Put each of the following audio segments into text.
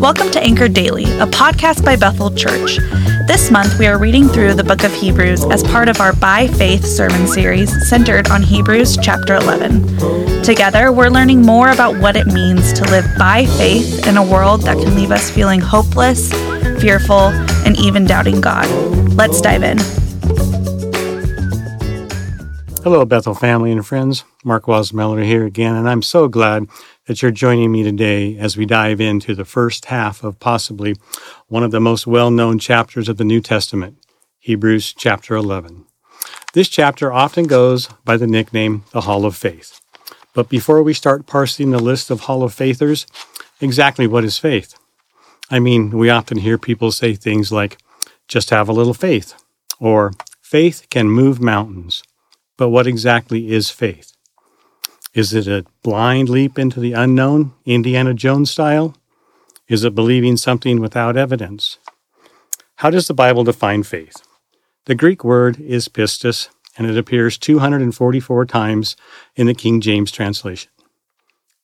Welcome to Anchor Daily, a podcast by Bethel Church. This month, we are reading through the book of Hebrews as part of our By Faith sermon series centered on Hebrews chapter 11. Together, we're learning more about what it means to live by faith in a world that can leave us feeling hopeless, fearful, and even doubting God. Let's dive in. Hello, Bethel family and friends. Mark Wasmeller here again, and I'm so glad that you're joining me today as we dive into the first half of possibly one of the most well known chapters of the New Testament, Hebrews chapter 11. This chapter often goes by the nickname the Hall of Faith. But before we start parsing the list of Hall of Faithers, exactly what is faith? I mean, we often hear people say things like, just have a little faith, or faith can move mountains. But what exactly is faith? Is it a blind leap into the unknown, Indiana Jones style? Is it believing something without evidence? How does the Bible define faith? The Greek word is pistis, and it appears 244 times in the King James translation.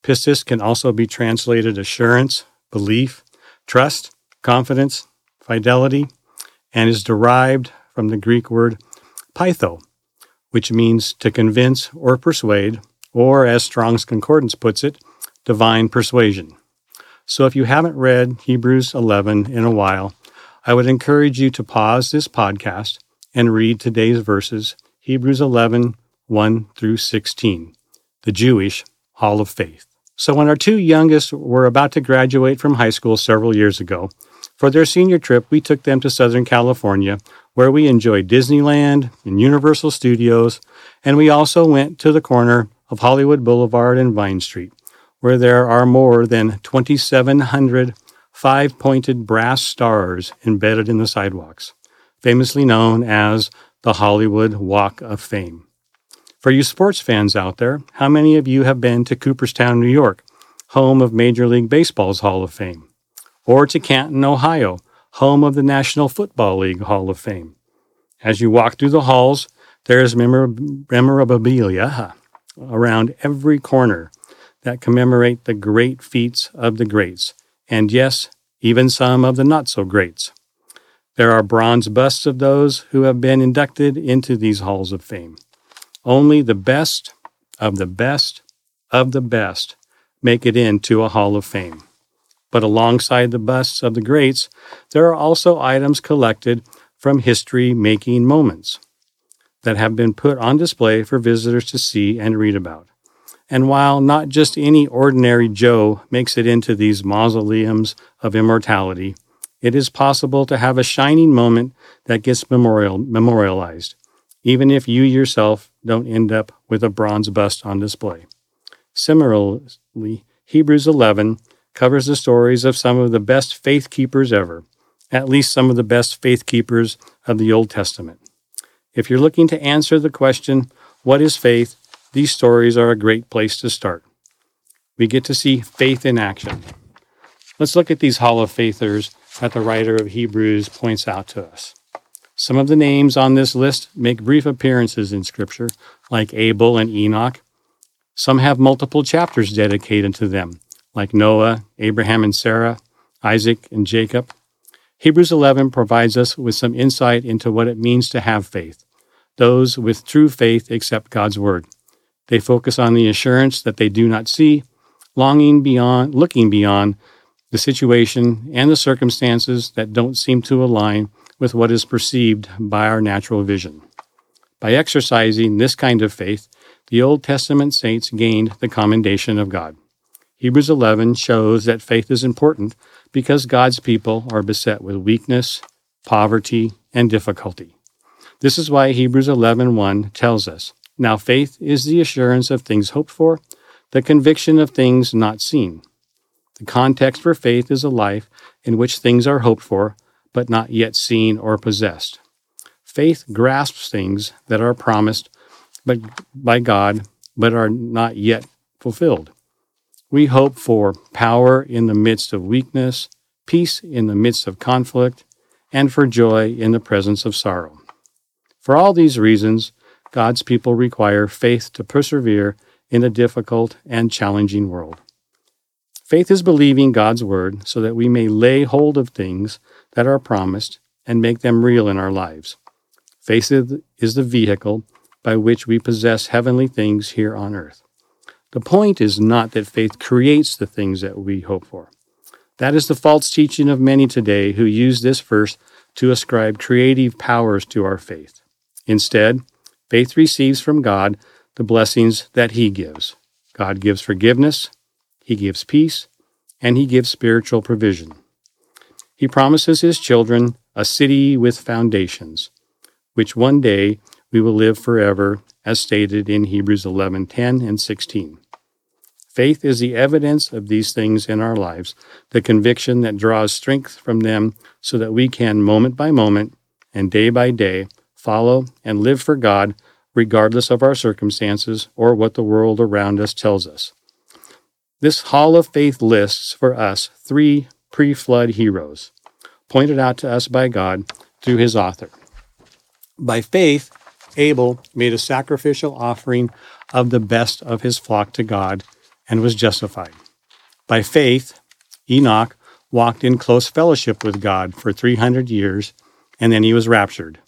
Pistis can also be translated assurance, belief, trust, confidence, fidelity, and is derived from the Greek word peitho, which means to convince or persuade, or as Strong's Concordance puts it, divine persuasion. So if you haven't read Hebrews 11 in a while, I would encourage you to pause this podcast and read today's verses, Hebrews 11, 1 through 16, the Jewish Hall of Faith. So when our two youngest were about to graduate from high school several years ago, for their senior trip, we took them to Southern California, where we enjoyed Disneyland and Universal Studios, and we also went to the corner of Hollywood Boulevard and Vine Street, where there are more than 2,700 five pointed brass stars embedded in the sidewalks, famously known as the Hollywood Walk of Fame. For you sports fans out there, how many of you have been to Cooperstown, New York, home of Major League Baseball's Hall of Fame? Or to Canton, Ohio, home of the National Football League Hall of Fame? As you walk through the halls, there is memorabilia around every corner that commemorate the great feats of the greats, and yes, even some of the not so greats. There are bronze busts of those who have been inducted into these halls of fame. Only the best of the best of the best make it into a hall of fame. But alongside the busts of the greats, there are also items collected from history making moments that have been put on display for visitors to see and read about. And while not just any ordinary Joe makes it into these mausoleums of immortality, it is possible to have a shining moment that gets memorial, memorialized, even if you yourself don't end up with a bronze bust on display. Similarly, Hebrews 11 covers the stories of some of the best faith keepers ever, at least some of the best faith keepers of the Old Testament. If you're looking to answer the question, What is faith? these stories are a great place to start. We get to see faith in action. Let's look at these Hall of Faithers that the writer of Hebrews points out to us. Some of the names on this list make brief appearances in Scripture, like Abel and Enoch. Some have multiple chapters dedicated to them, like Noah, Abraham and Sarah, Isaac and Jacob. Hebrews 11 provides us with some insight into what it means to have faith. Those with true faith accept God's word. They focus on the assurance that they do not see, longing beyond, looking beyond the situation and the circumstances that don't seem to align with what is perceived by our natural vision. By exercising this kind of faith, the Old Testament saints gained the commendation of God. Hebrews 11 shows that faith is important because God's people are beset with weakness, poverty, and difficulty. This is why Hebrews 11:1 tells us, "Now faith is the assurance of things hoped for, the conviction of things not seen." The context for faith is a life in which things are hoped for but not yet seen or possessed. Faith grasps things that are promised by God but are not yet fulfilled. We hope for power in the midst of weakness, peace in the midst of conflict, and for joy in the presence of sorrow. For all these reasons, God's people require faith to persevere in a difficult and challenging world. Faith is believing God's word so that we may lay hold of things that are promised and make them real in our lives. Faith is the vehicle by which we possess heavenly things here on earth. The point is not that faith creates the things that we hope for. That is the false teaching of many today who use this verse to ascribe creative powers to our faith. Instead, faith receives from God the blessings that He gives. God gives forgiveness, He gives peace, and He gives spiritual provision. He promises His children a city with foundations, which one day we will live forever, as stated in Hebrews 11:10 and 16. Faith is the evidence of these things in our lives, the conviction that draws strength from them so that we can, moment by moment and day by day, follow and live for God regardless of our circumstances or what the world around us tells us. This Hall of Faith lists for us three pre flood heroes, pointed out to us by God through his author. By faith, Abel made a sacrificial offering of the best of his flock to God and was justified. By faith, Enoch walked in close fellowship with God for 300 years, and then he was raptured.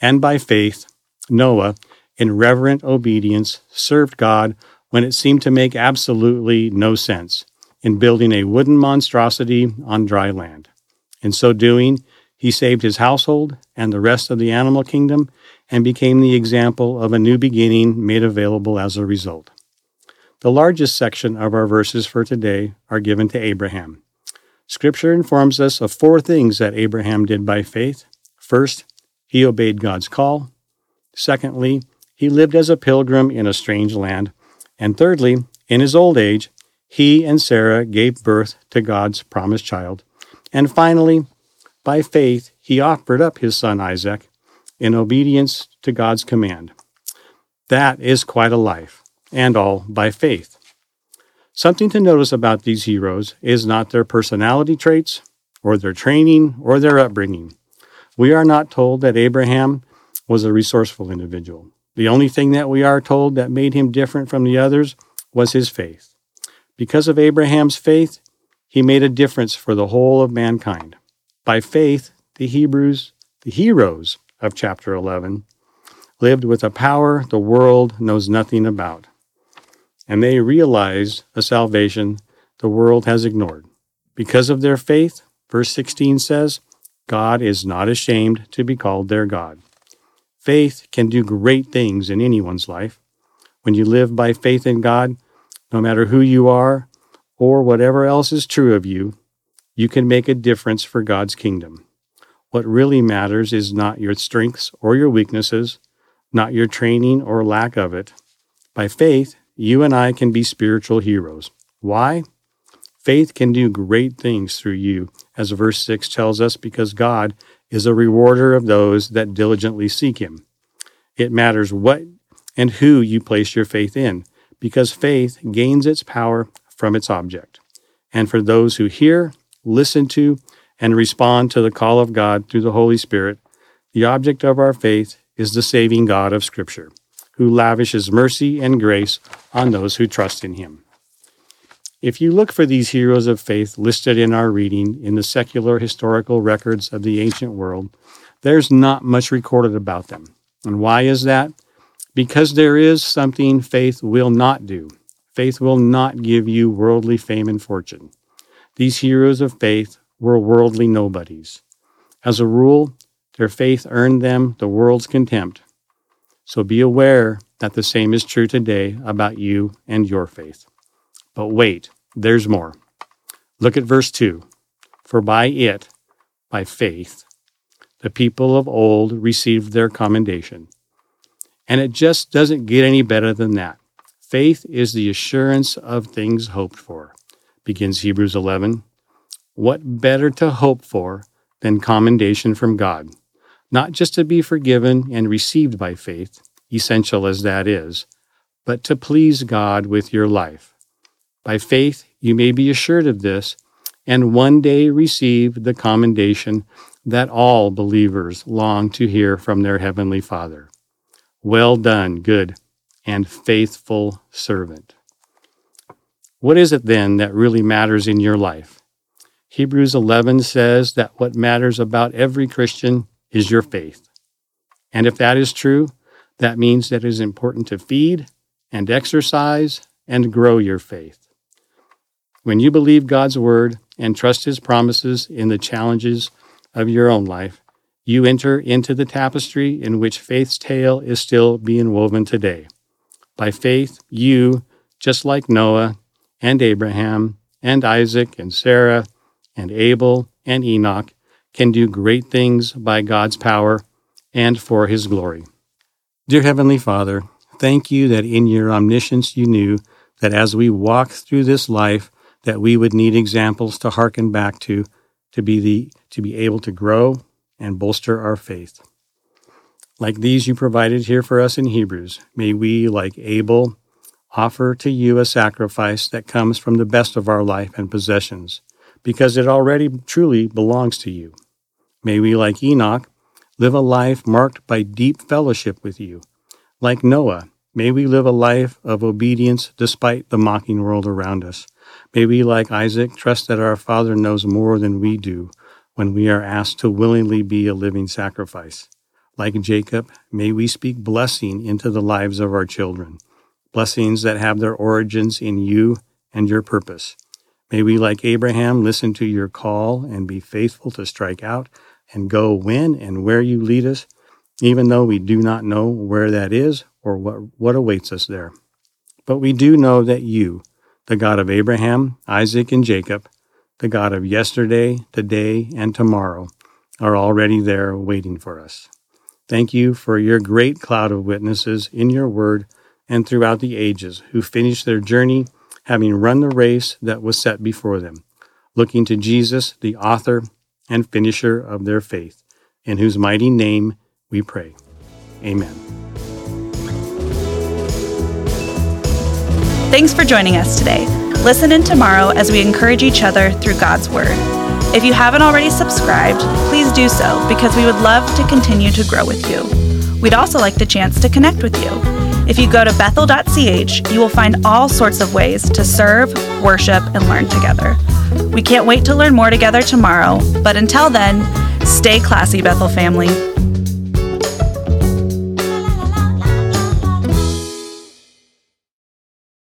And by faith, Noah, in reverent obedience, served God when it seemed to make absolutely no sense in building a wooden monstrosity on dry land. In so doing, he saved his household and the rest of the animal kingdom and became the example of a new beginning made available as a result. The largest section of our verses for today are given to Abraham. Scripture informs us of four things that Abraham did by faith. First, he obeyed God's call. Secondly, he lived as a pilgrim in a strange land. And thirdly, in his old age, he and Sarah gave birth to God's promised child. And finally, by faith, he offered up his son Isaac in obedience to God's command. That is quite a life, and all by faith. Something to notice about these heroes is not their personality traits, or their training, or their upbringing. We are not told that Abraham was a resourceful individual. The only thing that we are told that made him different from the others was his faith. Because of Abraham's faith, he made a difference for the whole of mankind. By faith, the Hebrews, the heroes of chapter 11, lived with a power the world knows nothing about. And they realized a salvation the world has ignored. Because of their faith, verse 16 says, God is not ashamed to be called their God. Faith can do great things in anyone's life. When you live by faith in God, no matter who you are or whatever else is true of you, you can make a difference for God's kingdom. What really matters is not your strengths or your weaknesses, not your training or lack of it. By faith, you and I can be spiritual heroes. Why? Faith can do great things through you, as verse 6 tells us, because God is a rewarder of those that diligently seek Him. It matters what and who you place your faith in, because faith gains its power from its object. And for those who hear, listen to, and respond to the call of God through the Holy Spirit, the object of our faith is the saving God of Scripture, who lavishes mercy and grace on those who trust in Him. If you look for these heroes of faith listed in our reading in the secular historical records of the ancient world, there's not much recorded about them. And why is that? Because there is something faith will not do. Faith will not give you worldly fame and fortune. These heroes of faith were worldly nobodies. As a rule, their faith earned them the world's contempt. So be aware that the same is true today about you and your faith. But wait, there's more. Look at verse 2. For by it, by faith, the people of old received their commendation. And it just doesn't get any better than that. Faith is the assurance of things hoped for, begins Hebrews 11 what better to hope for than commendation from God? Not just to be forgiven and received by faith, essential as that is, but to please God with your life. By faith, you may be assured of this and one day receive the commendation that all believers long to hear from their Heavenly Father. Well done, good and faithful servant. What is it then that really matters in your life? Hebrews 11 says that what matters about every Christian is your faith. And if that is true, that means that it is important to feed and exercise and grow your faith. When you believe God's word and trust his promises in the challenges of your own life, you enter into the tapestry in which faith's tale is still being woven today. By faith, you, just like Noah and Abraham and Isaac and Sarah and Abel and Enoch, can do great things by God's power and for his glory. Dear Heavenly Father, thank you that in your omniscience you knew that as we walk through this life that we would need examples to hearken back to to be the to be able to grow and bolster our faith. Like these you provided here for us in Hebrews, may we, like Abel, offer to you a sacrifice that comes from the best of our life and possessions, because it already truly belongs to you. May we, like Enoch, live a life marked by deep fellowship with you. Like Noah, may we live a life of obedience despite the mocking world around us. May we, like Isaac, trust that our Father knows more than we do when we are asked to willingly be a living sacrifice. Like Jacob, may we speak blessing into the lives of our children, blessings that have their origins in you and your purpose. May we, like Abraham, listen to your call and be faithful to strike out and go when and where you lead us, even though we do not know where that is or what, what awaits us there. But we do know that you, the God of Abraham, Isaac, and Jacob, the God of yesterday, today, and tomorrow, are already there waiting for us. Thank you for your great cloud of witnesses in your word and throughout the ages who finished their journey having run the race that was set before them, looking to Jesus, the author and finisher of their faith, in whose mighty name we pray. Amen. Thanks for joining us today. Listen in tomorrow as we encourage each other through God's Word. If you haven't already subscribed, please do so because we would love to continue to grow with you. We'd also like the chance to connect with you. If you go to bethel.ch, you will find all sorts of ways to serve, worship, and learn together. We can't wait to learn more together tomorrow, but until then, stay classy, Bethel family.